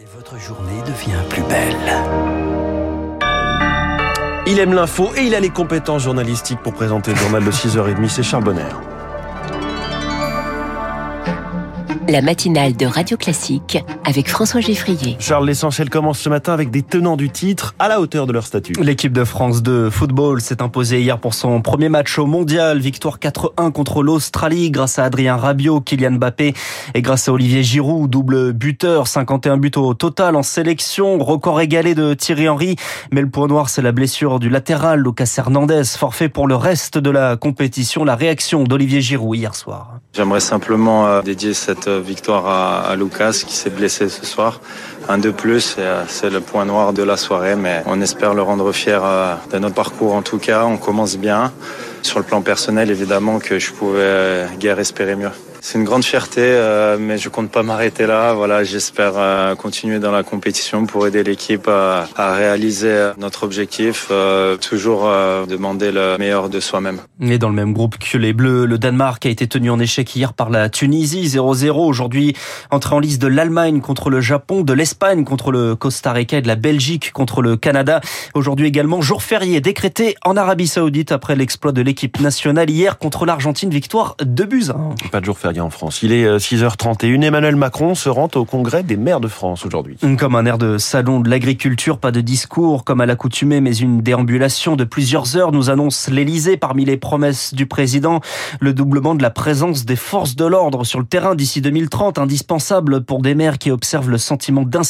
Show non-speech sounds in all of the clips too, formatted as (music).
Et votre journée devient plus belle. Il aime l'info et il a les compétences journalistiques pour présenter le journal de 6h30, c'est Charles la matinale de Radio Classique avec François Geffrier. Charles, l'essentiel commence ce matin avec des tenants du titre à la hauteur de leur statut. L'équipe de France de football s'est imposée hier pour son premier match au mondial. Victoire 4-1 contre l'Australie grâce à Adrien Rabiot, Kylian Mbappé et grâce à Olivier Giroud, double buteur, 51 buts au total en sélection, record égalé de Thierry Henry. Mais le point noir, c'est la blessure du latéral, Lucas Hernandez, forfait pour le reste de la compétition. La réaction d'Olivier Giroud hier soir. J'aimerais simplement euh, dédier cette euh, victoire à, Lucas qui s'est blessé ce soir. Un de plus, euh, c'est le point noir de la soirée, mais on espère le rendre fier de notre parcours en tout cas. On commence bien. Sur le plan personnel, évidemment que je pouvais guère espérer mieux. C'est une grande fierté, euh, mais je compte pas m'arrêter là. Voilà, j'espère euh, continuer dans la compétition pour aider l'équipe à, réaliser notre objectif, euh, toujours demander le meilleur de soi-même. Et dans le même groupe que les Bleus, le Danemark a été tenu en échec hier par la Tunisie, 0-0. Aujourd'hui, entré en liste de l'Allemagne contre le Japon, de l'Espagne contre le Costa Rica et de la Belgique contre le Canada. Aujourd'hui également, jour férié décrété en Arabie Saoudite après l'exploit de l'équipe nationale hier contre l'Argentine, victoire de buts. Pas de jour férié en France. Il est 6h31. Euh, Emmanuel Macron se rend au congrès des maires de France aujourd'hui. Comme un air de salon de l'agriculture, pas de discours comme à l'accoutumée, mais une déambulation de plusieurs heures nous annonce l'Elysée parmi les promesses du président. Le doublement de la présence des forces de l'ordre sur le terrain d'ici 2030, indispensable pour des maires qui observent le sentiment d'insécurité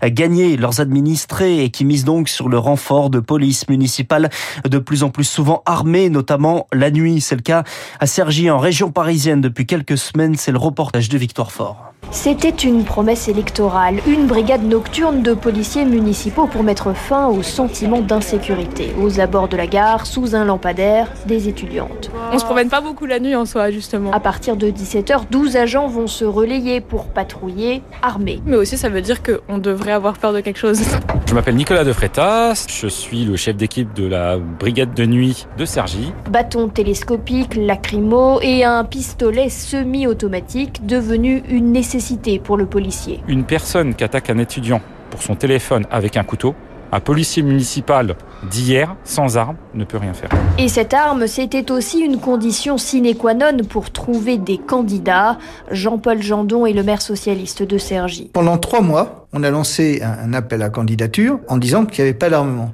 à gagner leurs administrés et qui misent donc sur le renfort de police municipale de plus en plus souvent armée, notamment la nuit. C'est le cas à Cergy en région parisienne depuis quelques semaines. C'est le reportage de Victoire Fort. C'était une promesse électorale, une brigade nocturne de policiers municipaux pour mettre fin au sentiment d'insécurité. Aux abords de la gare, sous un lampadaire, des étudiantes. On se promène pas beaucoup la nuit en soi, justement. À partir de 17h, 12 agents vont se relayer pour patrouiller armés. Mais aussi, ça veut dire qu'on devrait avoir peur de quelque chose. Je m'appelle Nicolas De Freitas, je suis le chef d'équipe de la brigade de nuit de Sergi. Bâton télescopique, lacrymo et un pistolet semi-automatique devenu une nécessité pour le policier. Une personne qui attaque un étudiant pour son téléphone avec un couteau, un policier municipal d'hier, sans arme, ne peut rien faire. Et cette arme, c'était aussi une condition sine qua non pour trouver des candidats. Jean-Paul Jandon est le maire socialiste de Cergy. Pendant trois mois, on a lancé un appel à candidature en disant qu'il n'y avait pas d'armement.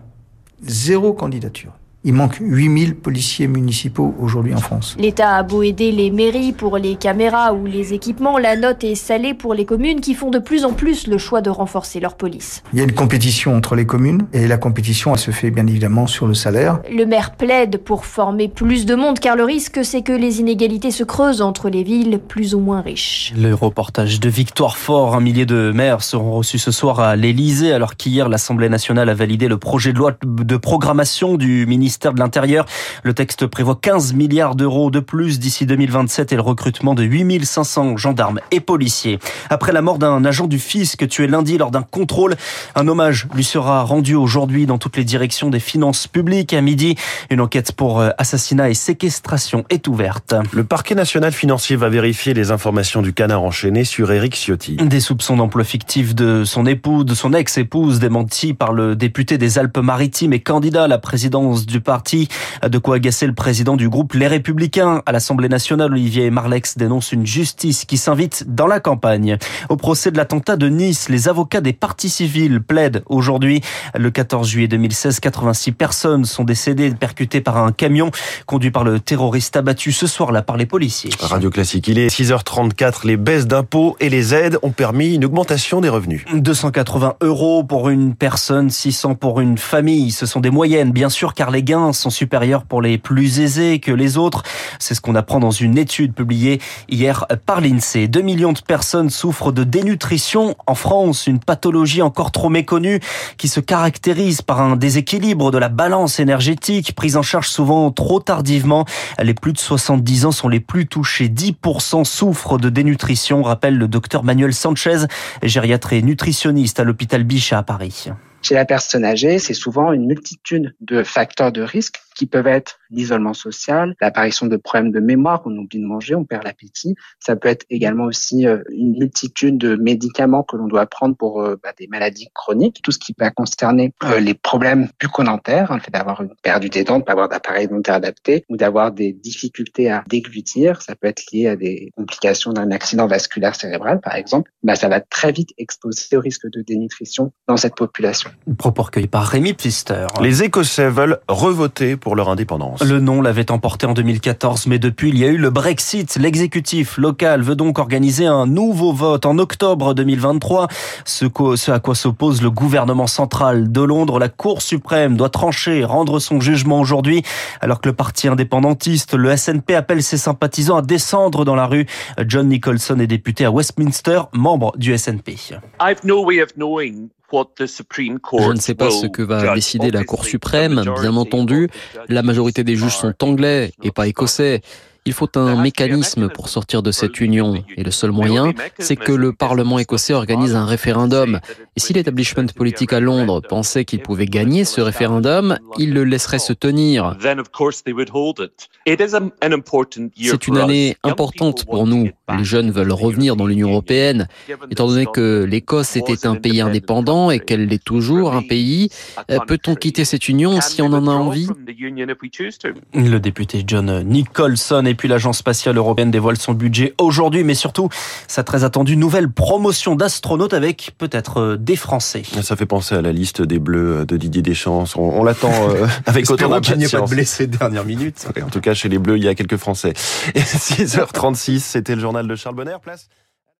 Zéro candidature. Il manque 8000 policiers municipaux aujourd'hui en France. L'État a beau aider les mairies pour les caméras ou les équipements, la note est salée pour les communes qui font de plus en plus le choix de renforcer leur police. Il y a une compétition entre les communes et la compétition elle se fait bien évidemment sur le salaire. Le maire plaide pour former plus de monde car le risque c'est que les inégalités se creusent entre les villes plus ou moins riches. Le reportage de Victoire Fort, un millier de maires seront reçus ce soir à l'Élysée alors qu'hier l'Assemblée nationale a validé le projet de loi de programmation du ministère de l'Intérieur. Le texte prévoit 15 milliards d'euros de plus d'ici 2027 et le recrutement de 8500 gendarmes et policiers. Après la mort d'un agent du fisc tué lundi lors d'un contrôle, un hommage lui sera rendu aujourd'hui dans toutes les directions des finances publiques. À midi, une enquête pour euh, assassinat et séquestration est ouverte. Le parquet national financier va vérifier les informations du canard enchaîné sur Éric Ciotti. Des soupçons d'emploi fictif de son épouse, de son ex-épouse, démentis par le député des Alpes-Maritimes et candidat à la présidence du parti. De quoi agacer le président du groupe Les Républicains à l'Assemblée nationale, Olivier Marlex dénonce une justice qui s'invite dans la campagne. Au procès de l'attentat de Nice, les avocats des partis civils plaident aujourd'hui. Le 14 juillet 2016, 86 personnes sont décédées percutées par un camion conduit par le terroriste abattu ce soir-là par les policiers. Radio Classique, il est 6h34. Les baisses d'impôts et les aides ont permis une augmentation des revenus. 280 euros pour une personne, 600 pour une famille. Ce sont des moyennes, bien sûr, car les gains sont supérieurs pour les plus aisés que les autres. C'est ce qu'on apprend dans une étude publiée hier par l'INSEE. 2 millions de personnes souffrent de dénutrition en France, une pathologie encore trop méconnue qui se caractérise par un déséquilibre de la balance énergétique, prise en charge souvent trop tardivement. Les plus de 70 ans sont les plus touchés. 10% souffrent de dénutrition, rappelle le docteur Manuel Sanchez, gériatre et nutritionniste à l'hôpital Bichat à Paris. Chez la personne âgée, c'est souvent une multitude de facteurs de risque qui peuvent être l'isolement social, l'apparition de problèmes de mémoire, on oublie de manger, on perd l'appétit. Ça peut être également aussi euh, une multitude de médicaments que l'on doit prendre pour euh, bah, des maladies chroniques, tout ce qui va concerner euh, les problèmes bucco-dentaires, hein, le fait d'avoir une perdu des dents, de pas avoir d'appareil dentaire adapté ou d'avoir des difficultés à déglutir. Ça peut être lié à des complications d'un accident vasculaire cérébral, par exemple. Bah, ça va très vite exposer au risque de dénutrition dans cette population. Propos recueilli par Rémi Pfister. Les Écossais veulent revoter pour leur indépendance. Le nom l'avait emporté en 2014, mais depuis il y a eu le Brexit. L'exécutif local veut donc organiser un nouveau vote en octobre 2023, ce, ce à quoi s'oppose le gouvernement central de Londres. La Cour suprême doit trancher, rendre son jugement aujourd'hui, alors que le parti indépendantiste, le SNP, appelle ses sympathisants à descendre dans la rue. John Nicholson est député à Westminster, membre du SNP. Je ne sais pas ce que va décider la Cour suprême. Bien entendu, la majorité des juges sont anglais et pas écossais. Il faut un mécanisme pour sortir de cette union. Et le seul moyen, c'est que le Parlement écossais organise un référendum. Et si l'établissement politique à Londres pensait qu'il pouvait gagner ce référendum, il le laisserait se tenir. C'est une année importante pour nous. Les jeunes veulent revenir dans l'Union européenne. Étant donné que l'Écosse était un pays indépendant et qu'elle l'est toujours un pays, peut-on quitter cette union si on en a envie? Le député John Nicholson et puis l'Agence spatiale européenne dévoile son budget aujourd'hui, mais surtout sa très attendue nouvelle promotion d'astronautes avec peut-être des Français. Ça fait penser à la liste des Bleus de Didier Deschamps. On, on l'attend euh, (laughs) avec autant d'impatience. qu'il n'y a pas de blessés de dernière minute. En tout cas, chez les Bleus, il y a quelques Français. Et (laughs) 6h36, c'était le journal de Charles Bonner. Place